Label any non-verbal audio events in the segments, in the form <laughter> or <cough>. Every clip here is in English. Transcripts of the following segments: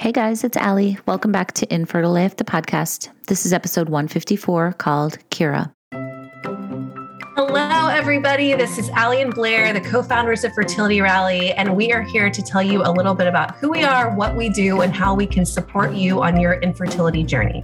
Hey guys, it's Allie. Welcome back to Infertile AF, the podcast. This is episode 154 called Kira. Hello, everybody. This is Allie and Blair, the co founders of Fertility Rally, and we are here to tell you a little bit about who we are, what we do, and how we can support you on your infertility journey.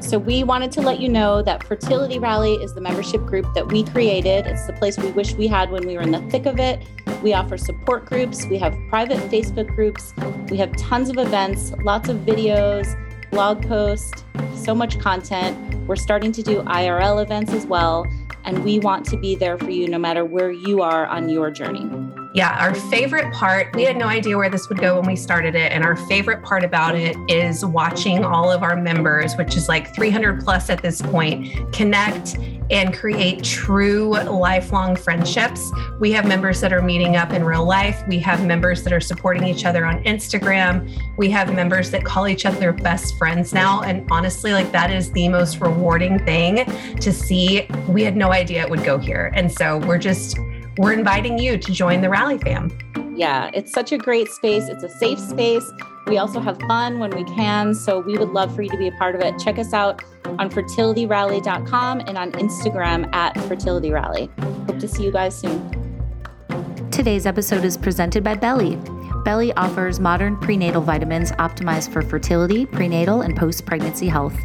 So, we wanted to let you know that Fertility Rally is the membership group that we created. It's the place we wish we had when we were in the thick of it. We offer support groups, we have private Facebook groups, we have tons of events, lots of videos, blog posts, so much content. We're starting to do IRL events as well. And we want to be there for you no matter where you are on your journey. Yeah, our favorite part, we had no idea where this would go when we started it. And our favorite part about it is watching all of our members, which is like 300 plus at this point, connect and create true lifelong friendships. We have members that are meeting up in real life. We have members that are supporting each other on Instagram. We have members that call each other best friends now. And honestly, like that is the most rewarding thing to see. We had no idea it would go here. And so we're just, we're inviting you to join the Rally fam. Yeah, it's such a great space. It's a safe space. We also have fun when we can. So we would love for you to be a part of it. Check us out on fertilityrally.com and on Instagram at fertilityrally. Hope to see you guys soon. Today's episode is presented by Beli. Beli offers modern prenatal vitamins optimized for fertility, prenatal, and post pregnancy health.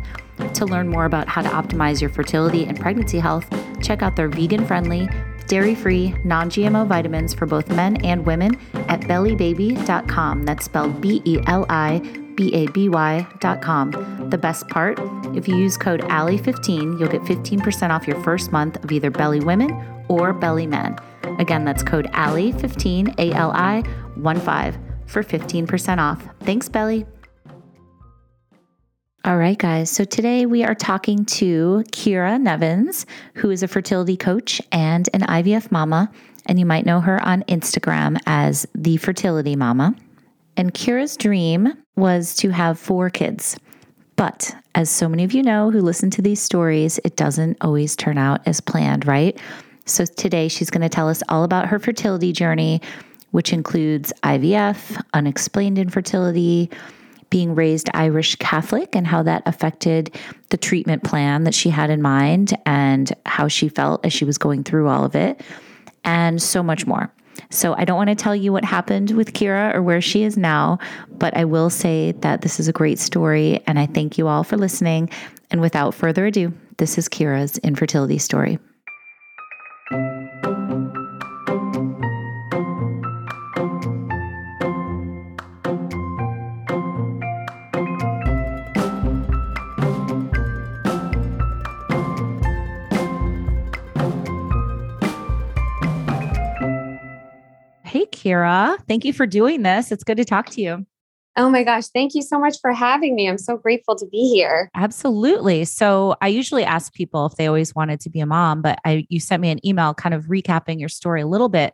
To learn more about how to optimize your fertility and pregnancy health, check out their vegan friendly, dairy free, non GMO vitamins for both men and women at belibaby.com. That's spelled B E L I B A B Y.com. The best part if you use code ALLIE15, you'll get 15% off your first month of either Beli Women or Beli Men. Again, that's code ALLIE15, A L I 1 5 for 15% off. Thanks, Beli. All right, guys. So today we are talking to Kira Nevins, who is a fertility coach and an IVF mama. And you might know her on Instagram as the fertility mama. And Kira's dream was to have four kids. But as so many of you know who listen to these stories, it doesn't always turn out as planned, right? So today she's going to tell us all about her fertility journey, which includes IVF, unexplained infertility, being raised Irish Catholic and how that affected the treatment plan that she had in mind and how she felt as she was going through all of it, and so much more. So, I don't want to tell you what happened with Kira or where she is now, but I will say that this is a great story, and I thank you all for listening. And without further ado, this is Kira's infertility story. Kira. Thank you for doing this. It's good to talk to you. Oh my gosh. Thank you so much for having me. I'm so grateful to be here. Absolutely. So I usually ask people if they always wanted to be a mom, but I you sent me an email kind of recapping your story a little bit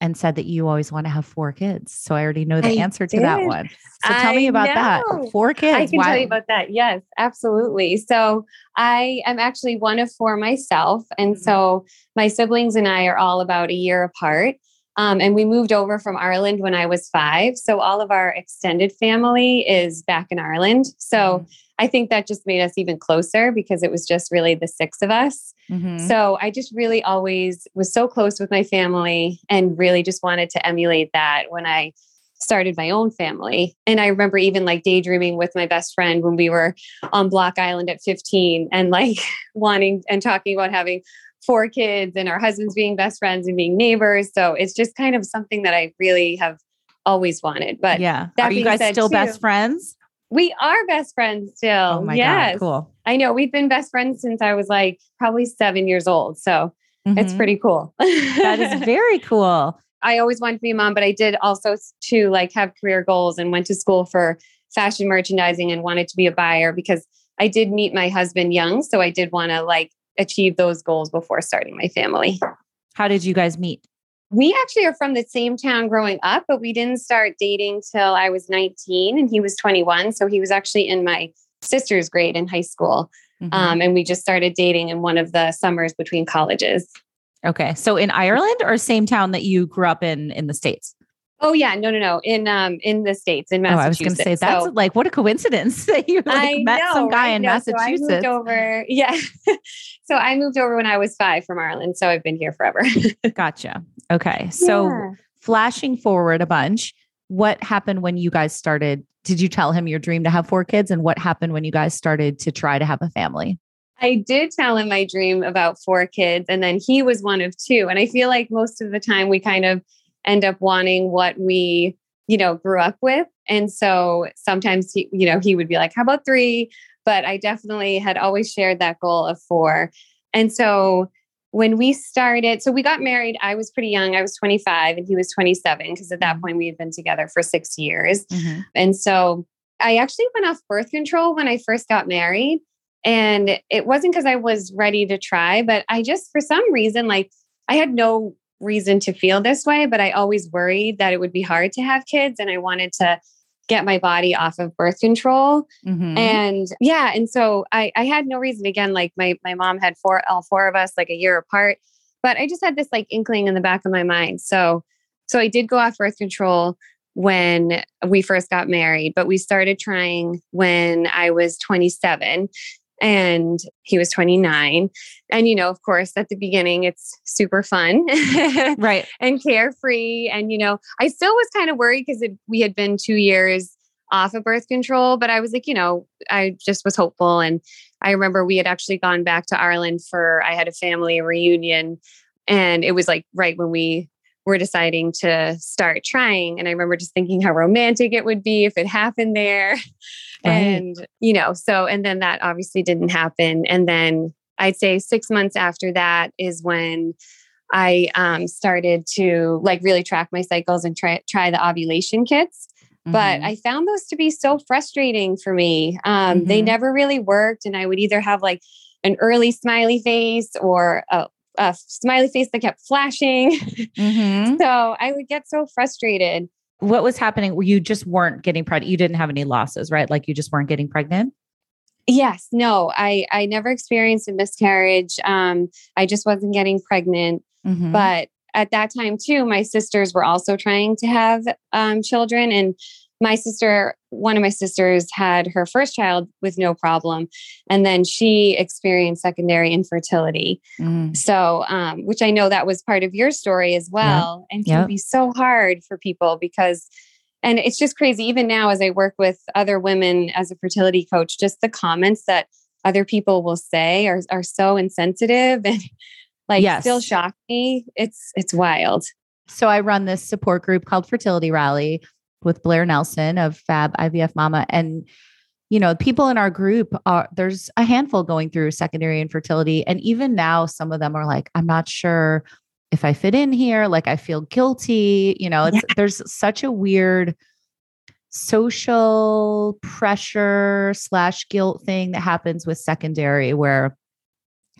and said that you always want to have four kids. So I already know the I answer to that one. So tell I me about know. that. Four kids. I can tell you about that. Yes, absolutely. So I am actually one of four myself. And Mhm. so my siblings and I are all about a year apart. Um, and we moved over from Ireland when I was five. So all of our extended family is back in Ireland. So Mm-hmm. I think that just made us even closer because it was just really the six of us. Mhm. So I just really always was so close with my family and really just wanted to emulate that when I started my own family. And I remember even like daydreaming with my best friend when we were on Block Island at 15 and like <laughs> wanting and talking about having four kids and our husbands being best friends and being neighbors. So it's just kind of something that I really have always wanted. But yeah. Are you guys still too- best friends? we are best friends still. Oh my yes. God. Cool. I know we've been best friends since I was like probably seven years old. So it's Mhm. pretty cool. That is <laughs> very cool. I always wanted to be a mom, but I did also to like have career goals and went to school for fashion merchandising and wanted to be a buyer because I did meet my husband young. So I did want to like achieve those goals before starting my family. How did you guys meet? We actually are from the same town growing up, but we didn't start dating till I was 19 and he was 21. So he was actually in my sister's grade in high school. Mhm. Um, and we just started dating in one of the summers between colleges. okay. So in Ireland or same town that you grew up in in the States? Oh yeah, no, no, no. In um in the states, in Massachusetts. Oh, I was going to say that's so, like what a coincidence <laughs> that you like, met know, some guy right? in No, Massachusetts. So I moved over. <laughs> Yeah. so I moved over when I was five from Ireland. So I've been here forever. <laughs> Gotcha. Okay, so Yeah. flashing forward a bunch, what happened when you guys started? Did you tell him your dream to have four kids, and what happened when you guys started to try to have a family? I did tell him my dream about four kids, and then he was one of two. And I feel like most of the time we kind of end up wanting what we, you know, grew up with. And so sometimes he, you know, he would be like, "How about three? But I definitely had always shared that goal of four. And so when we started, so we got married. I was pretty young. I was 25 and he was 27 because at that mm-hmm. point we had been together for six years. Mm-hmm. And so I actually went off birth control when I first got married. And it wasn't because I was ready to try, but I just, for some reason, like I had no reason to feel this way, but I always worried that it would be hard to have kids. And I wanted to get my body off of birth control. Mhm. And yeah, and so I, I had no reason again, like my my mom had four all four of us like a year apart, but I just had this like inkling in the back of my mind. So so I did go off birth control when we first got married, but we started trying when I was 27 and he was 29. And you know, of course, at the beginning it's super fun. <laughs> right. and carefree. And, you know, I still was kind of worried because we had been two years off of birth control, but I was like, you know, I just was hopeful. And I remember we had actually gone back to Ireland for, I had a family reunion. And it was like right when we were deciding to start trying. And I remember just thinking how romantic it would be if it happened there. <laughs> Right. And, you know, so, and then that obviously didn't happen. And then I'd say six months after that is when I um, started to like really track my cycles and try try the ovulation kits. But Mhm. I found those to be so frustrating for me. Um, They Mhm. never really worked, and I would either have like an early smiley face or a, a smiley face that kept flashing. <laughs> Mhm. so I would get so frustrated. what was happening? Were you just weren't getting pregnant? You didn't have any losses, right? Like you just weren't getting pregnant. Yes, no, I I never experienced a miscarriage. Um, I just wasn't getting pregnant. Mhm. But at that time, too, my sisters were also trying to have um, children. And my sister, one of my sisters, had her first child with no problem. And then she experienced secondary infertility. Mm. So, um, which I know that was part of your story as well. And can be so hard for people because, and it's just crazy. Even now, as I work with other women as a fertility coach, just the comments that other people will say are, are so insensitive <laughs> and like still shock me. It's it's wild. So I run this support group called Fertility Rally with Blair Nelson of Fab IVF Mama. And, you know, people in our group are there's a handful going through secondary infertility. And even now, some of them are like, I'm not sure if I fit in here. Like I feel guilty. You know, it's there's such a weird social pressure slash guilt thing that happens with secondary where,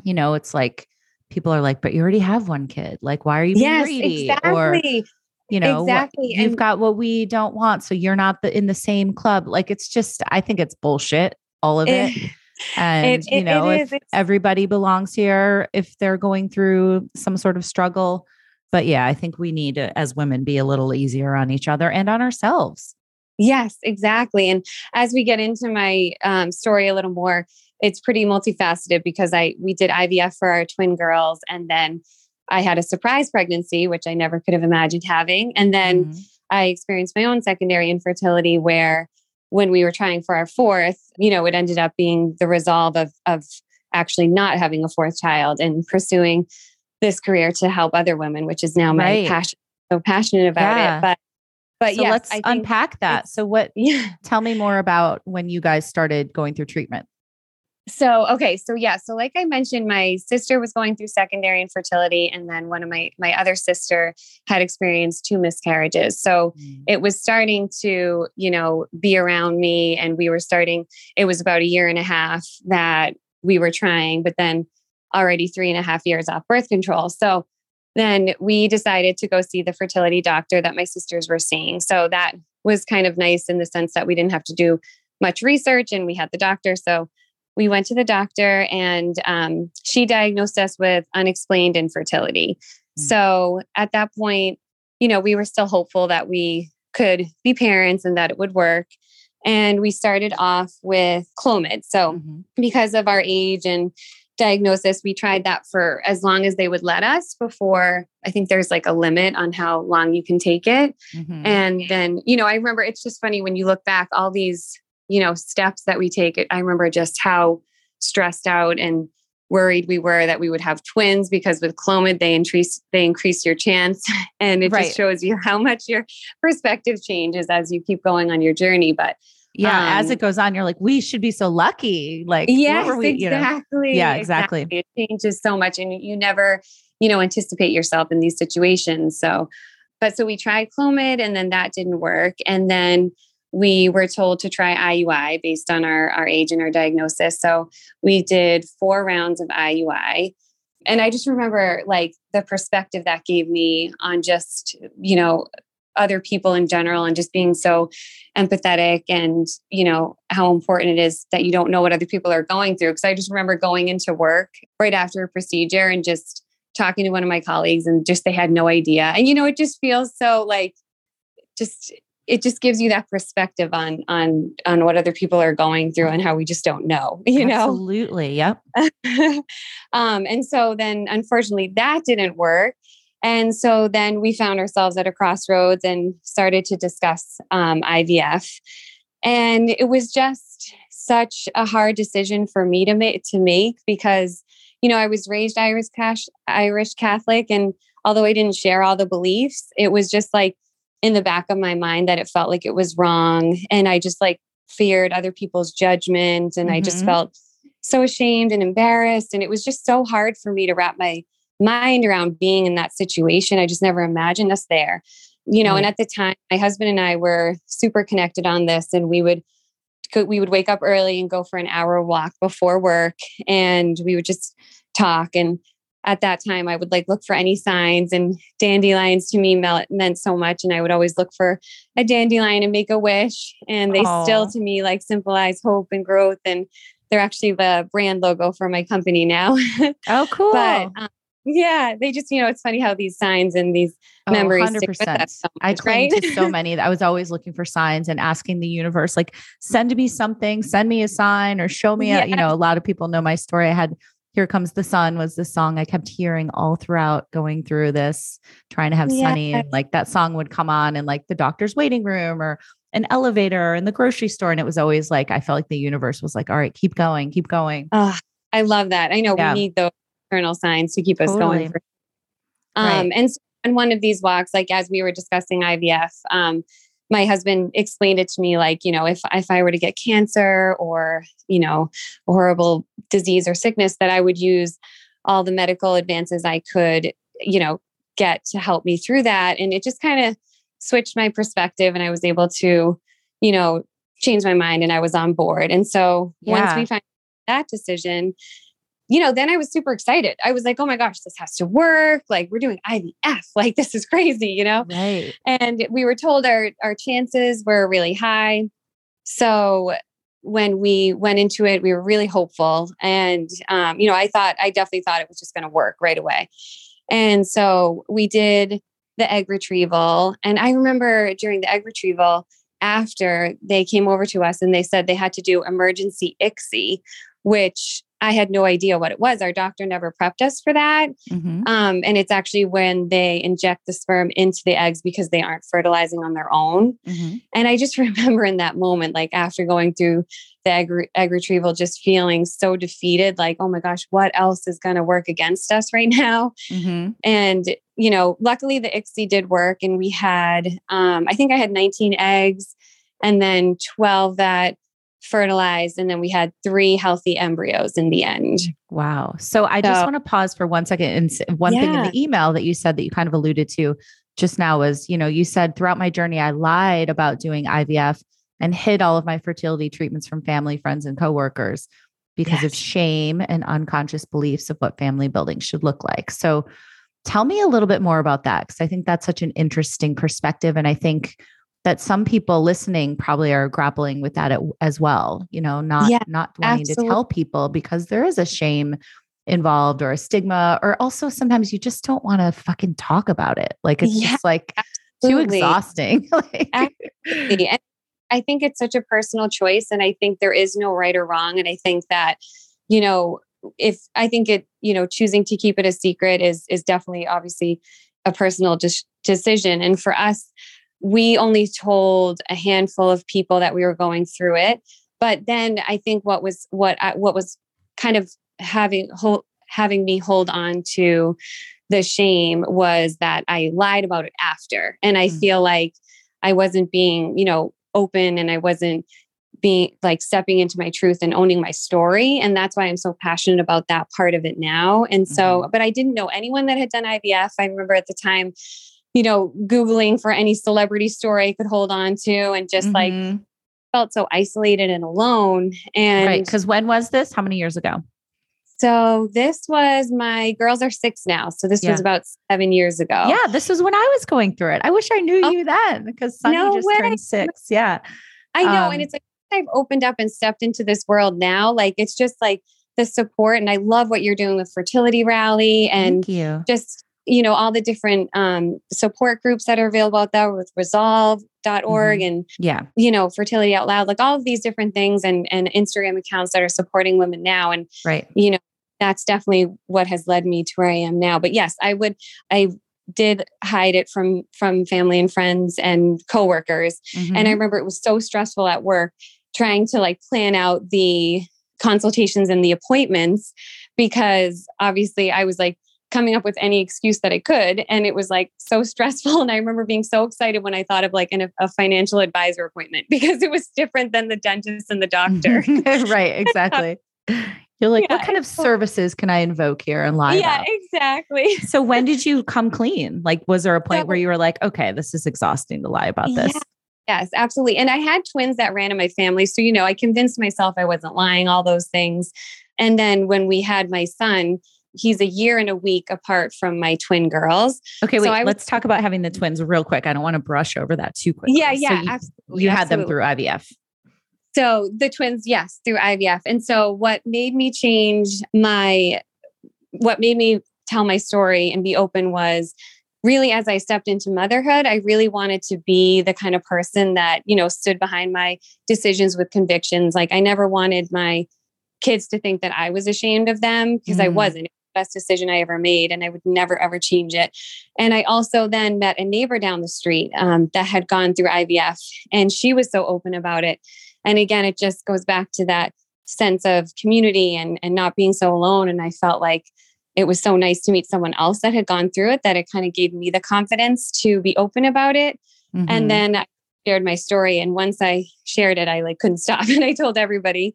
you know, it's like people are like, but you already have one kid. Like, why are you being Yes, greedy? Or exactly. You know what- Exactly, you've and- got what we don't want so you're not the, in the same club like it's just i think it's bullshit all of it <laughs> and it- you know it if is. Everybody belongs here if they're going through some sort of struggle but yeah i think we need to as women be a little easier on each other and on ourselves Yes, exactly. And as we get into my um, story a little more, it's pretty multifaceted because I we did IVF for our twin girls, and then I had a surprise pregnancy, which I never could have imagined having, and then Mhm. I experienced my own secondary infertility where when we were trying for our fourth, you know, it ended up being the resolve of of actually not having a fourth child and pursuing this career to help other women, which is now my Right. passion. So passionate about Yeah. it. But but so yes, let's unpack that so what <laughs> yeah. tell me more about when you guys started going through treatment So okay, so yeah, so like I mentioned, my sister was going through secondary infertility, and then one of my my other sister had experienced two miscarriages. So mm. it was starting to you know be around me, and we were starting. It was about a year and a half that we were trying, but then already three and a half years off birth control. So then we decided to go see the fertility doctor that my sisters were seeing. So that was kind of nice in the sense that we didn't have to do much research, and we had the doctor. So we went to the doctor and um, she diagnosed us with unexplained infertility. Mm. So at that point, you know, we were still hopeful that we could be parents and that it would work. And we started off with Clomid. So, mm-hmm. because of our age and diagnosis, we tried that for as long as they would let us before I think there's like a limit on how long you can take it. Mm-hmm. And then, you know, I remember it's just funny when you look back, all these, you know, steps that we take. I remember just how stressed out and worried we were that we would have twins because with Clomid they increase they increase your chance <laughs> and it right. just shows you how much your perspective changes as you keep going on your journey but yeah um, as it goes on you're like we should be so lucky like yes we, exactly you know? yeah exactly. exactly it changes so much and you never you know anticipate yourself in these situations so but so we tried Clomid and then that didn't work and then we were told to try IUI based on our, our age and our diagnosis. So we did four rounds of IUI. And I just remember like the perspective that gave me on just, you know, other people in general and just being so empathetic and you know how important it is that you don't know what other people are going through because i just remember going into work right after a procedure and just talking to one of my colleagues and just they had no idea and you know it just feels so like just it just gives you that perspective on on on what other people are going through and how we just don't know <laughs> you know? Absolutely yep. <laughs> Um and so then unfortunately that didn't work. And so then we found ourselves at a crossroads and started to discuss um, ivf and it was just such a hard decision for me to make to make because you know i was raised irish cash irish catholic and although i didn't share all the beliefs it was just like in the back of my mind that it felt like it was wrong. And I just like feared other people's judgment. And mm-hmm. I just mm-hmm. felt so ashamed and embarrassed. And it was just so hard for me to wrap my mind around being in that situation. I just never imagined us there. You know, and at the time, my husband and I were super connected on this, and we would we would wake up early and go for an hour walk before work, and we would just talk. And at that time I would like look for any signs and dandelions to me meant so much. And I would always look for a dandelion and make a wish. And they Aww. still to me like symbolize hope and growth. And they're actually the brand logo for my company now. <laughs> Oh, cool. but um, yeah, they just, you know, it's funny how these signs and these oh, memories. 100%. So much, I cling right? to so <laughs> many. I was always looking for signs and asking the universe, like, send me something, send me a sign or show me, yeah. a, you know, a lot of people know my story. I had here Comes the Sun was the song I kept hearing all throughout going through this, trying to have yeah. Sunny. And like that song would come on in like the doctor's waiting room or an elevator in the grocery store. And it was always like, I felt like the universe was like, all right, keep going, keep going. Oh, I love that. I know yeah. we need those external signs to keep us totally. going. For, um, right. And so on one of these walks, like as we were discussing IVF, um, my husband explained it to me like you know if if i were to get cancer or you know a horrible disease or sickness that i would use all the medical advances i could you know get to help me through that and it just kind of switched my perspective and i was able to you know change my mind and i was on board and so yeah. once we found that decision you know, then I was super excited. I was like, oh my gosh, this has to work. Like we're doing IVF. <laughs> Like this is crazy, you know? Right. And we were told our our chances were really high. So when we went into it, we were really hopeful. And um, you know, I thought I definitely thought it was just gonna work right away. And so we did the egg retrieval. And I remember during the egg retrieval, after they came over to us and they said they had to do emergency ICSI, which I had no idea what it was. Our doctor never prepped us for that. Mm-hmm. Um, and it's actually when they inject the sperm into the eggs because they aren't fertilizing on their own. Mm-hmm. And I just <laughs> remember in that moment, like after going through the egg, re- egg retrieval, just feeling so defeated like, oh my gosh, what else is going to work against us right now? Mm-hmm. And, you know, luckily the ICSI did work. And we had, um, I think I had 19 eggs and then 12 that fertilized and then we had three healthy embryos in the end. Wow. So I so, just want to pause for one second and one yeah. thing in the email that you said that you kind of alluded to just now was, you know, you said throughout my journey I lied about doing IVF and hid all of my fertility treatments from family, friends and coworkers because yes. of shame and unconscious beliefs of what family building should look like. So tell me a little bit more about that because I think that's such an interesting perspective and I think that some people listening probably are grappling with that as well you know not yeah, not wanting absolutely. to tell people because there is a shame involved or a stigma, or also sometimes you just don't want to fucking talk about it. Like it's Yeah, just like absolutely. too exhausting. <laughs> Like- And I think it's such a personal choice. And I think there is no right or wrong. And I think that, you know, if I think it, you know, choosing to keep it a secret is is definitely obviously a personal dis- decision. And for us, we only told a handful of people that we were going through it. But then I think what was what I, what was kind of having hold, having me hold on to the shame was that I lied about it after. And I Mm. feel like I wasn't being, you know, open and I wasn't being like stepping into my truth and owning my story. And that's why I'm so passionate about that part of it now. And so, but I didn't know anyone that had done IVF. I remember at the time, you know, Googling for any celebrity story I could hold on to and just like Mhm. felt so isolated and alone. And right. Because when was this? How many years ago? so this was my girls are six now. So this Yeah. was about seven years ago. Yeah, this was when I was going through it. I wish I knew Oh. you then because Sunny No just way. turned six. Yeah. I know. Um, and it's like I've opened up and stepped into this world now. Like it's just like the support. And I love what you're doing with Fertility Rally and just, you know, all the different um, support groups that are available out there with resolve.org Mhm. and, Yeah. you know, Fertility Out Loud, like all of these different things and, and Instagram accounts that are supporting women now. And, Right. you know, that's definitely what has led me to where I am now. But yes, I would, I did hide it from from family and friends and coworkers and I Mhm. remember it was so stressful at work trying to like plan out the consultations and the appointments because obviously I was like coming up with any excuse that I could. And it was like so <laughs> stressful. And I remember being so excited when I thought of like an, a financial advisor appointment <laughs> because it was different than the dentist and the doctor. <laughs> right. Exactly. You're like, what kind of it's services can I invoke here and lie yeah, about? exactly. So when did you come clean? Like, was there a point So- where you were like, okay, this is exhausting to lie about this? Yeah. Yes, absolutely. And I had twins that ran in my family. So, you know, I convinced myself I wasn't lying, all those things. And then when we had my son, he's a year and a week apart from my twin girls. Okay, So wait, I let's talk about having the twins real quick. I don't want to brush over that too quickly. Yeah, So yeah, you, absolutely. you had them through IVF. So the twins, yes, through IVF. And so what made me change my, what made me tell my story and be open was really as I stepped into motherhood, I really wanted to be the kind of person that, you know, stood behind my decisions with convictions. Like I never wanted my kids to think that I was ashamed of them because I Mm. wasn't. It was the best decision I ever made and I would never ever change it. And I also then met a neighbor down the street um, that had gone through IVF and she was so open about it. And again, it just goes back to that sense of community and, and not being so alone. And I felt like it was so nice to meet someone else that had gone through it that it kind of gave me the confidence to be open about it. Mhm. And then I shared my story. And once I shared it, I like couldn't stop. <laughs> And I told everybody.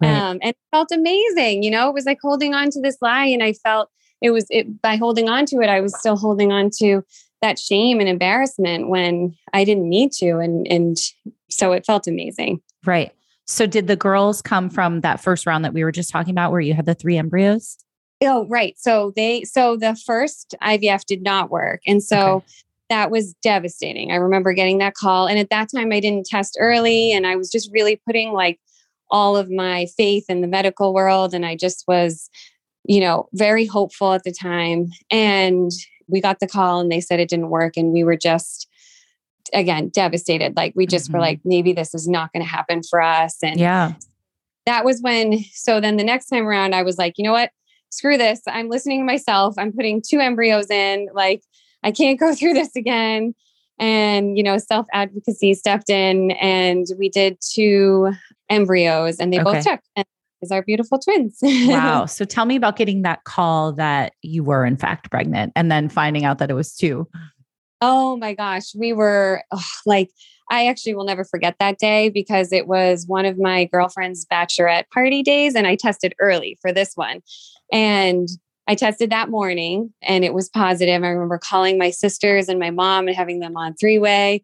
Right. Um, and it felt amazing. You know, it was like holding on to this lie. And I felt it was it by holding on to it, I was still holding on to that shame and embarrassment when I didn't need to. And and so it felt amazing. right. So did the girls come from that first round that we were just talking about where you had the three embryos? Oh, right. So they so the first IVF did not work. And so Okay. that was devastating. I remember getting that call. And at that time I didn't test early and I was just really putting like all of my faith in the medical world. And I just was, you know, very hopeful at the time. And we got the call and they said it didn't work. And we were just again devastated. Like we just were Mhm. like, maybe this is not going to happen for us. And Yeah. that was when so then the next time around i was like you know what screw this i'm listening to myself i'm putting two embryos in like i can't go <laughs> through this again and you know self advocacy stepped in and we did two embryos and they Okay. both took and is our beautiful twins Wow. <laughs> so tell me about getting that call that you were in fact pregnant and then finding out that it was two. Oh my gosh, we were like, I actually will never forget that day because it was one of my girlfriend's bachelorette party days, and I tested early for this one. And I tested that morning and it was positive. I remember calling my sisters and my mom and having them on three way.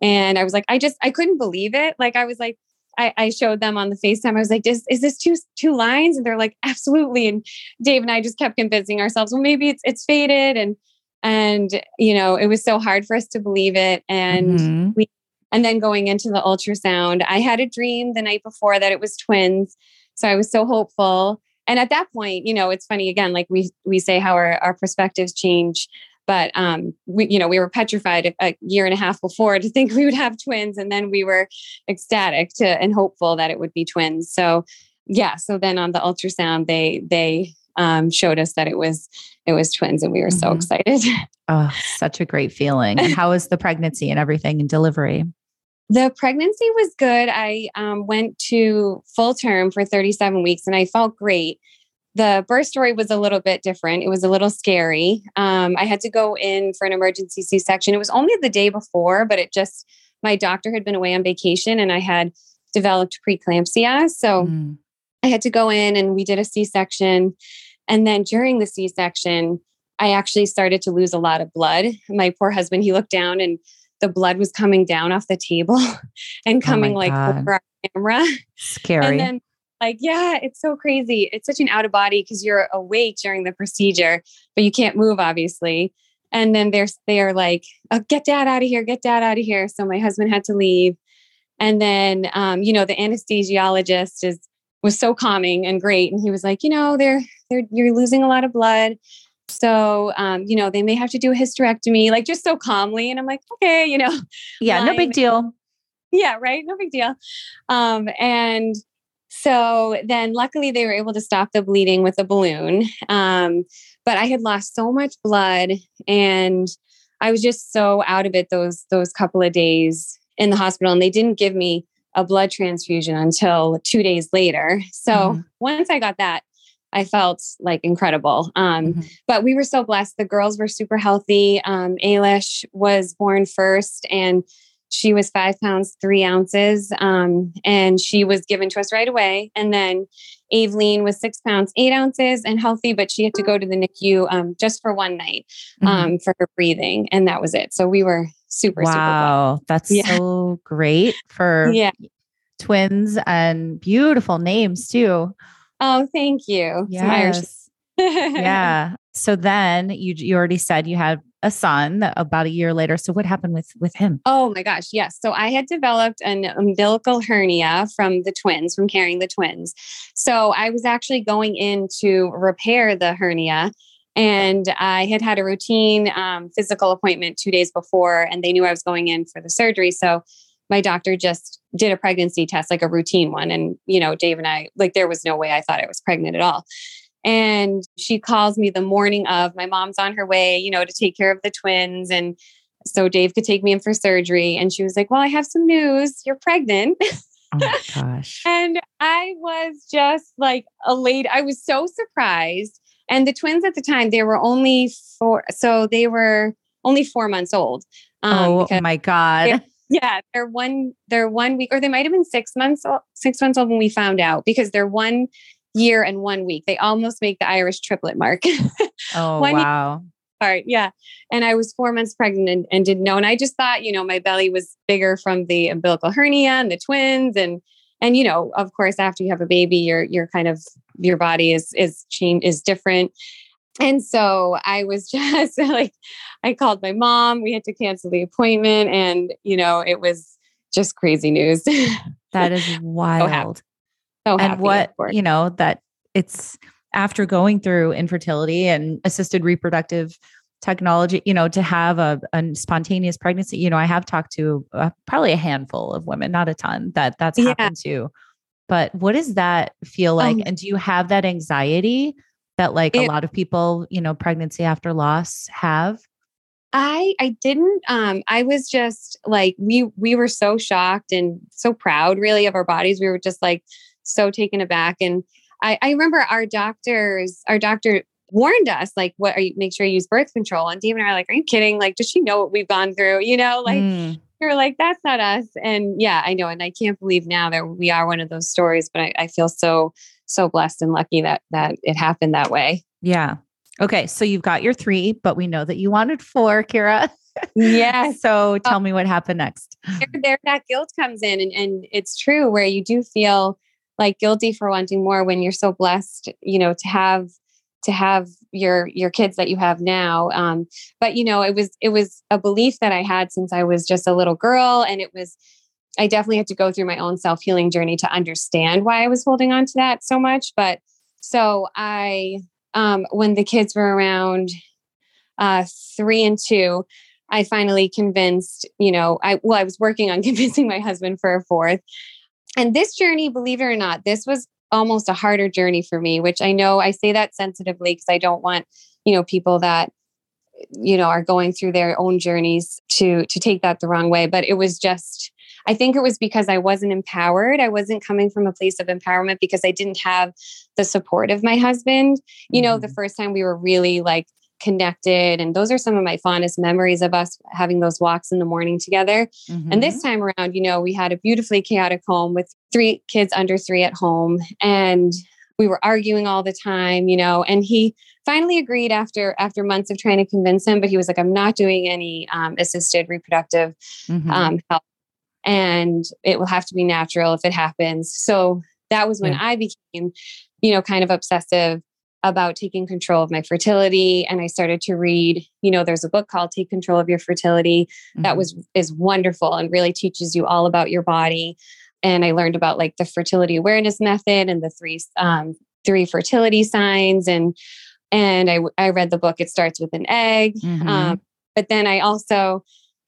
And I was like, I just, I couldn't believe it. Like, I was like, I, I showed them on the FaceTime. I was like, is, is this two two lines? And they're like, absolutely. And Dave and I just kept convincing ourselves, well, maybe it's it's faded. And and you know it was so hard for us to believe it and Mhm. and then going into the ultrasound i had a dream the night before that it was twins so i was so hopeful and at that point, you know, it's funny again, like we we say how our, our perspectives change. But um, we, you know, we were petrified a year and a half before to think <laughs> we would have twins, and then we were ecstatic to and hopeful that it would be twins. So, yeah. So then on the ultrasound, they they um, showed us that it was it was twins, and we were mm-hmm. so excited. <laughs> Oh, such a great feeling! And how was the pregnancy and everything and delivery? The pregnancy was good. I um, went to full term for 37 weeks and I felt great. The birth story was a little bit different. It was a little scary. Um, I had to go in for an emergency C section. It was only the day before, but it just, my doctor had been away on vacation and I had developed preeclampsia. So mm. I had to go in and we did a C section. And then during the C section, I actually started to lose a lot of blood. My poor husband, he looked down and the blood was coming down off the table <laughs> and oh coming oh like God. over our camera. <laughs> Scary. And then like, yeah, it's so crazy. It's such an out of body because you're awake during the procedure, but you can't move, obviously. And then they're they're like, oh, get dad out of here, get dad out of here. So my husband had to leave. And then um, you know, the anesthesiologist is was so calming and great. And he was like, you know, they're they're you're losing a lot of blood. So, um, you know, they may have to do a hysterectomy, like just so calmly. And I'm like, okay, you know. Yeah, no big deal. Yeah, right. No big deal. Um, and so then luckily they were able to stop the bleeding with a balloon. Um, but I had lost so much blood and I was just so out of it those those couple of days in the hospital. And they didn't give me a blood transfusion until two days later. So mm-hmm. once I got that, I felt like incredible. Um, mm-hmm. But we were so blessed. The girls were super healthy. Um, Ailish was born first, and she was five pounds three ounces, um, and she was given to us right away. And then Aveline was six pounds eight ounces and healthy, but she had to go to the NICU um, just for one night mm-hmm. Um, for her breathing, and that was it. So we were super wow, super that's yeah. so great for <laughs> yeah. twins and beautiful names too. Oh, thank you. Yes. yeah. So then you you already said you had a son about a year later. So what happened with with him? Oh my gosh, yes. So I had developed an umbilical hernia from the twins, from carrying the twins. So I was actually going in to repair the hernia. And I had had a routine um, physical appointment two days before, and they knew I was going in for the surgery. So my doctor just did a pregnancy test, like a routine one. And, you know, Dave and I, like, there was no way I thought I was pregnant at all. And she calls me the morning of my mom's on her way, you know, to take care of the twins. And so Dave could take me in for surgery. And she was like, Well, I have some news. You're pregnant. Oh my <laughs> gosh. and I was just like elated. I was so surprised. And the twins at the time, they were only four. So they were only four months old. Um, oh my God. Yeah, they're one they're one week or they might have been 6 months old, 6 months old when we found out because they're one year and one week. They almost make the Irish triplet mark. <laughs> oh, wow. Part, yeah. And I was 4 months pregnant and, and didn't know and I just thought, you know, my belly was bigger from the umbilical hernia and the twins and and you know of course after you have a baby your your kind of your body is is change is different and so I was <laughs> just like, I called my mom. We had to cancel the appointment. And, you know, it was just crazy news. <laughs> that is wild. So happy. And what, you know, that it's after going through infertility and assisted reproductive technology, you know, to have a, a spontaneous pregnancy, you know, I have talked to uh, probably a handful of women, not a ton that that's yeah. happened to. But what does that feel like? Um, and do you have that anxiety that like it, a lot of people, you know, pregnancy after loss have? I I didn't um I was just like we we were so shocked and so proud really of our bodies. We were just like so taken aback and I I remember our doctors our doctor warned us like what are you make sure you use birth control and Dave and I are like are you kidding like does she know what we've gone through you know like mm. are like that's not us and yeah I know and I can't believe now that we are one of those stories but I, I feel so so blessed and lucky that that it happened that way. Yeah. Okay, so you've got your 3, but we know that you wanted 4, Kira. <laughs> Yeah. so tell me what happened next. There, there, that guilt comes in and, and it's true where you do feel like guilty for wanting more when you're so blessed, you know, to have to have your your kids that you have now um, but you know it was it was a belief that i had since i was just a little girl and it was I definitely had to go through my own self healing journey to understand why I was holding on to that so much. But so I, um, when the kids were around uh, three and two, I finally convinced, you know, I, well, I was working on <laughs> convincing my husband for a fourth. And this journey, believe it or not, this was almost a harder journey for me, which I know I say that sensitively because I don't want, you know, people that you know are going through their own journeys to to take that the wrong way. But it was just i think it was because i wasn't empowered. I wasn't coming from a place of empowerment because i didn't have the support of my husband. You know mm-hmm. the first time we were really like connected and those are some of my fondest memories of us having those walks in the morning together mm-hmm. and this mm-hmm. time around you know we had a beautifully chaotic home with three kids under 3 at home and we were arguing all the time you know and he finally agreed after after months of trying to convince him but he was like i'm not doing any um, assisted reproductive mm-hmm. um, help and it will have to be natural if it happens so that was when yeah. i became you know kind of obsessive about taking control of my fertility and i started to read you know there's a book called take control of your fertility mm-hmm. that was is wonderful and really teaches you all about your body and i learned about like the fertility awareness method and the three um, three fertility signs and and i i read the book it starts with an egg mm-hmm. um, but then i also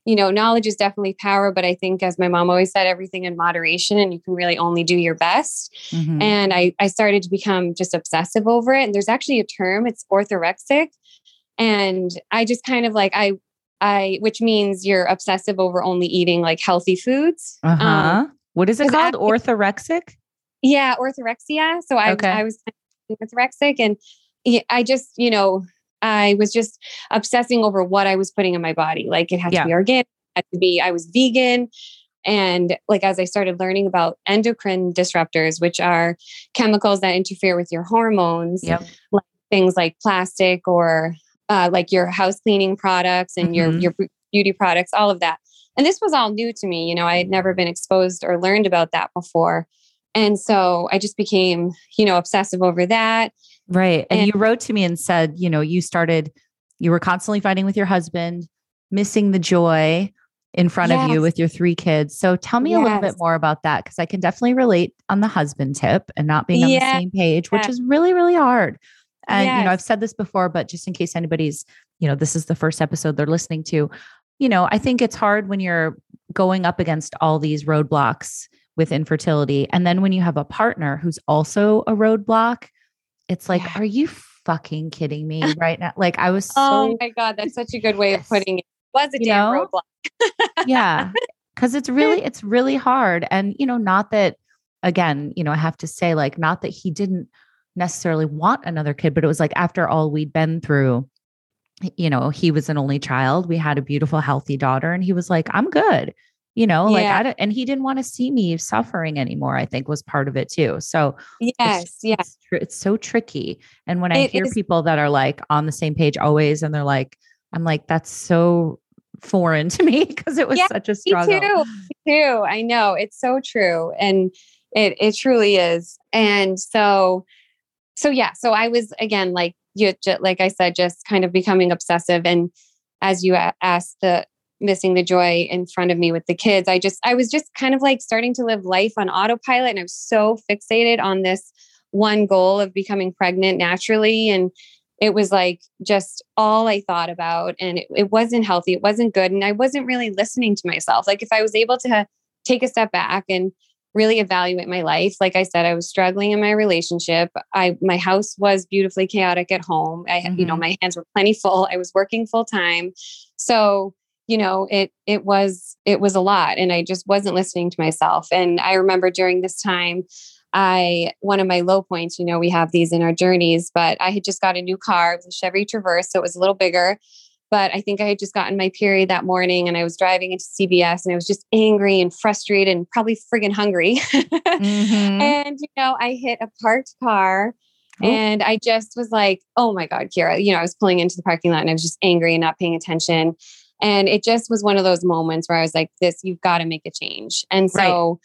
you know, knowledge is definitely power, but I think, as my mom always said, everything in moderation, and you can really only do your best. Mm-hmm. And I, I started to become just obsessive over it. And there's actually a term, it's orthorexic. And I just kind of like, I, I, which means you're obsessive over only eating like healthy foods. Uh-huh. Um, what is it called? I, orthorexic? Yeah, orthorexia. So I, okay. I was orthorexic and I just, you know, I was just obsessing over what I was putting in my body. Like it had yeah. to be organic, had to be, I was vegan. And like as I started learning about endocrine disruptors, which are chemicals that interfere with your hormones, yep. like things like plastic or uh, like your house cleaning products and mm-hmm. your your beauty products, all of that. And this was all new to me. You know, I had never been exposed or learned about that before. And so I just became, you know, obsessive over that. Right. And, and you wrote to me and said, you know, you started, you were constantly fighting with your husband, missing the joy in front yes. of you with your three kids. So tell me yes. a little bit more about that because I can definitely relate on the husband tip and not being on yes. the same page, which is really, really hard. And, you know, I've said this before, but just in case anybody's, you know, this is the first episode they're listening to, you know, I think it's hard when you're going up against all these roadblocks with infertility. And then when you have a partner who's also a roadblock, it's like, yeah. are you fucking kidding <laughs> me right now? Like I was oh so Oh my God, that's such a good way of putting it. Was a damn know? roadblock. yeah. Cause it's <laughs> really, it's really hard. And, you know, not that again, you know, I have to say, like, not that he didn't necessarily want another kid, but it was like after all we'd been through, you know, he was an only child. We had a beautiful, healthy daughter, and he was like, I'm good you know yeah. like I and he didn't want to see me suffering anymore i think was part of it too so yes it's, yes it's, tr- it's, so tricky and when i it hear is- people that are like on the same page always and they're like i'm like that's so foreign to me because it was yeah, such a struggle me too. me too i know it's so true and it it truly is and so so yeah so i was again like you like i said just kind of becoming obsessive and as you asked the missing the joy in front of me with the kids. I just, I was just kind of like starting to live life on autopilot. And I was so fixated on this one goal of becoming pregnant naturally. And it was like just all I thought about. And it, it wasn't healthy. It wasn't good. And I wasn't really listening to myself. Like if I was able to take a step back and really evaluate my life like i said i was struggling in my relationship i my house was beautifully chaotic at home i mm-hmm. you know mm-hmm. my hands were plenty full i was working full time so you know it it was it was a lot and i just wasn't listening to myself and i remember during this time i one of my low points you know we have these in our journeys but i had just got a new car it was a chevy traverse so it was a little bigger but i think i had just gotten my period that morning and i was driving into cvs and i was just angry and frustrated and probably friggin hungry <laughs> mm-hmm. and you know i hit a parked car And I just was like, oh my God, Kira, you know, I was pulling into the parking lot and I was just angry and not paying attention. And it just was one of those moments where I was like, this, you've got to make a change. And so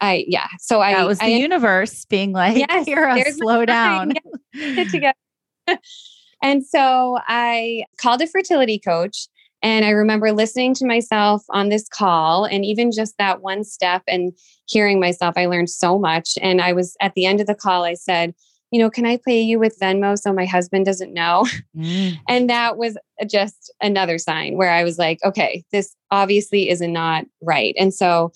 right. I, yeah. So I, that was the I, universe being like, yes, here, slow down. <laughs> and so I called a fertility coach. And I remember listening to myself on this call and even just that one step and hearing myself, I learned so much. And I was at the end of the call, I said, you know, can I pay you with Venmo so my husband doesn't know? <laughs> Mm. And that was just another sign where I was like, okay, this obviously is not right. And so,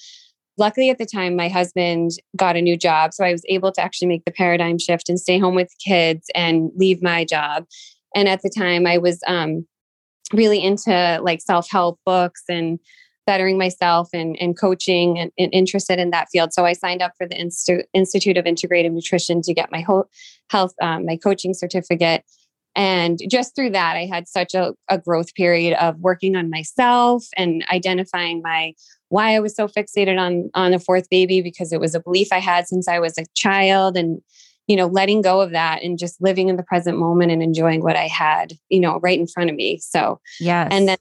luckily at the time, my husband got a new job. So I was able to actually make the paradigm shift and stay home with kids and leave my job. And at the time, I was um, really into like self help books and bettering myself and, and coaching and, and, interested in that field. So I signed up for the Insti- Institute of Integrative Nutrition to get my whole health, um, my coaching certificate. And just through that, I had such a, a growth period of working on myself and identifying my why I was so fixated on on a fourth baby because it was a belief I had since I was a child and you know letting go of that and just living in the present moment and enjoying what I had you know right in front of me so yeah and then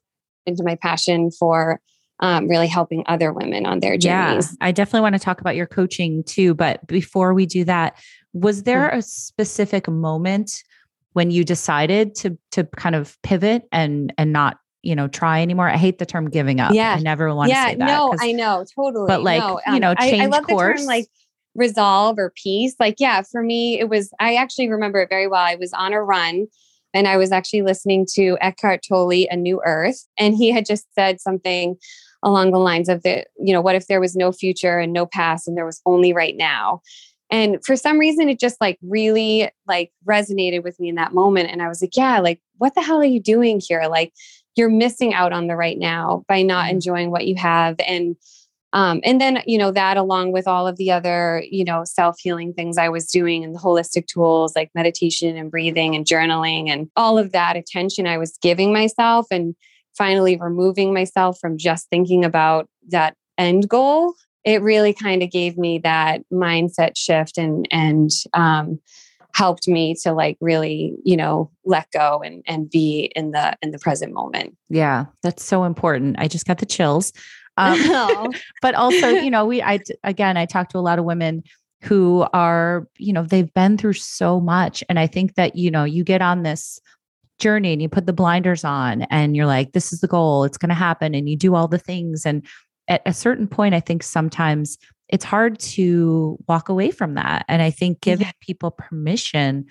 into my passion for um, really helping other women on their journeys. Yeah, I definitely want to talk about your coaching too. But before we do that, was there mm-hmm. a specific moment when you decided to to kind of pivot and and not you know try anymore? I hate the term giving up. Yeah, I never want yeah, to say that. No, I know totally. But like no, um, you know, change I, I love course. The term, like resolve or peace. Like yeah, for me it was. I actually remember it very well. I was on a run and I was actually listening to Eckhart Tolle, A New Earth, and he had just said something along the lines of the, you know, what if there was no future and no past and there was only right now? And for some reason, it just like really like resonated with me in that moment. And I was like, yeah, like, what the hell are you doing here? Like, you're missing out on the right now by not mm-hmm. enjoying what you have. And, um, and then, you know, that along with all of the other, you know, self healing things I was doing and the holistic tools like meditation and breathing and journaling and all of that attention I was giving myself and finally removing myself from just thinking about that end goal it really kind of gave me that mindset shift and and um, helped me to like really you know let go and and be in the in the present moment. Yeah that's so important. I just got the chills. Um, <laughs> <laughs> but also you know we i again i talked to a lot of women who are you know they've been through so much and i think that you know you get on this journey and you put the blinders on and you're like, this is the goal, it's going to happen. And you do all the things. And at a certain point, I think sometimes it's hard to walk away from that. And I think giving yeah. people permission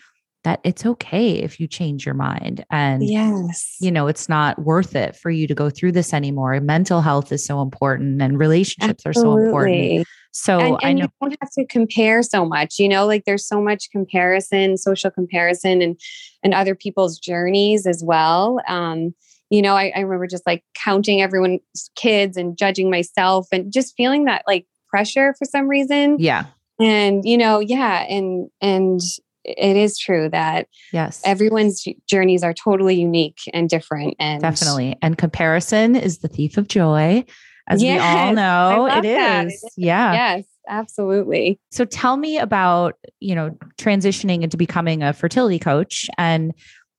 that it's okay if you change your mind and yes you know it's not worth it for you to go through this anymore mental health is so important and relationships Absolutely. are so important so and, and I know you don't have to compare so much. You know, like there's so much comparison, social comparison, and and other people's journeys as well. Um, you know, I, I remember just like counting everyone's kids and judging myself, and just feeling that like pressure for some reason. Yeah. And you know, yeah, and and it is true that yes everyone's journeys are totally unique and different and definitely and comparison is the thief of joy as yes, we all know it is. Yeah. Yes, absolutely. So tell me about, you know, transitioning into becoming a fertility coach and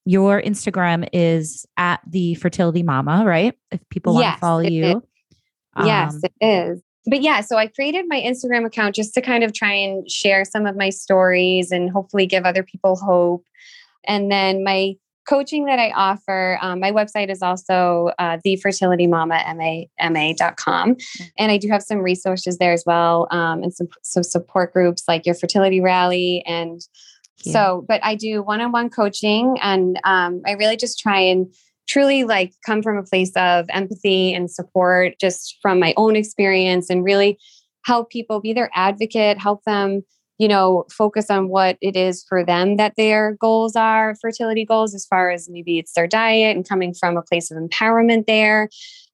your Instagram is at the fertility mama, right? If people want to follow you. Um, yes, it is. But yeah, so I created my Instagram account just to kind of try and share some of my stories and hopefully give other people hope. And then my coaching that I offer, um, my website is also uh, thefertilitymama.com. Mm-hmm. And I do have some resources there as well um, and some, some support groups like your fertility rally. And yeah. so, but I do one on one coaching and um, I really just try and truly like come from a place of empathy and support just from my own experience and really help people be their advocate, help them you know, focus on what it is for them that their goals are, fertility goals, as far as maybe it's their diet and coming from a place of empowerment there,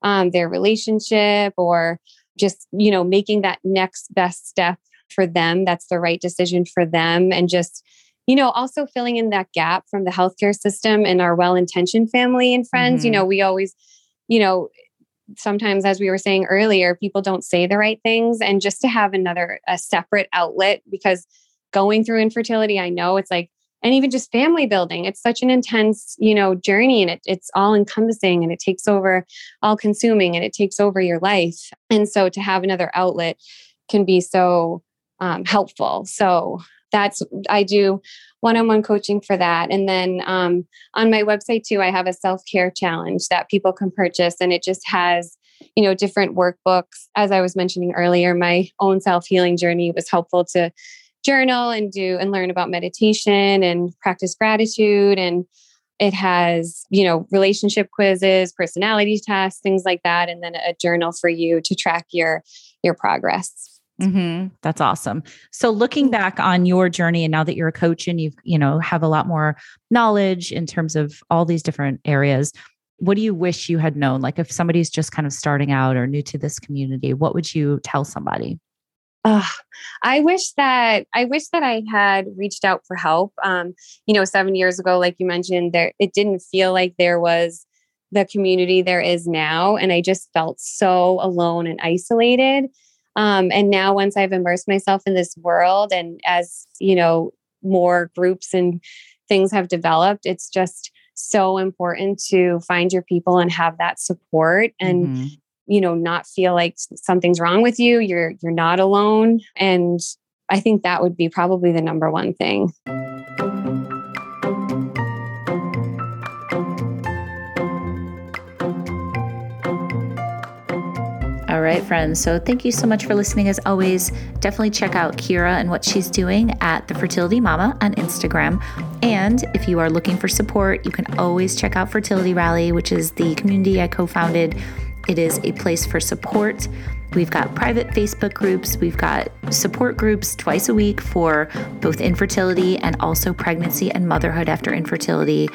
um, their relationship, or just, you know, making that next best step for them. That's the right decision for them. And just, you know, also filling in that gap from the healthcare system and our well intentioned family and friends. Mm-hmm. You know, we always, you know, sometimes as we were saying earlier people don't say the right things and just to have another a separate outlet because going through infertility i know it's like and even just family building it's such an intense you know journey and it, it's all encompassing and it takes over all consuming and it takes over your life. And so to have another outlet can be so um, helpful. So that's i do one-on-one coaching for that. And then um, on my website too i have a self-care challenge that people can purchase and it just has you know different workbooks. As i was mentioning earlier my own self-healing journey was helpful to journal and do and learn about meditation and practice gratitude. And it has you know relationship quizzes personality tests things like that and then a journal for you to track your your progress Mm-hmm. That's awesome. So looking back on your journey and now that you're a coach and you've, you know, have a lot more knowledge in terms of all these different areas, what do you wish you had known? Like if somebody's just kind of starting out or new to this community, what would you tell somebody? Uh, I wish that I wish that I had reached out for help. Um, you know, seven years ago, like you mentioned, there it didn't feel like there was the community there is now, and I just felt so alone and isolated. Um, and now, once I've immersed myself in this world, and as you know, more groups and things have developed, it's just so important to find your people and have that support and mm-hmm. you know not feel like something's wrong with you you're you're not alone and i think that would be probably the number one thing All right, friends. So thank you so much for listening. As always, definitely check out Kira and what she's doing at the Fertility Mama on Instagram. And if you are looking for support, you can always check out Fertility Rally, which is the community I co founded. It is a place for support. We've got private Facebook groups. We've got support groups twice a week for both infertility and also pregnancy and motherhood after infertility.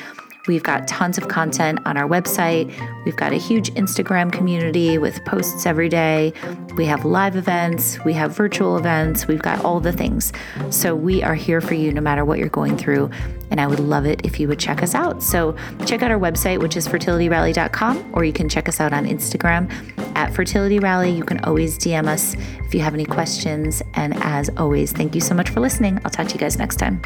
We've got tons of content on our website. We've got a huge Instagram community with posts every day. We have live events, we have virtual events, we've got all the things. So we are here for you no matter what you're going through. And I would love it if you would check us out. So check out our website, which is fertilityrally.com, or you can check us out on Instagram at Fertility Rally. You can always DM us if you have any questions. And as always, thank you so much for listening. I'll talk to you guys next time.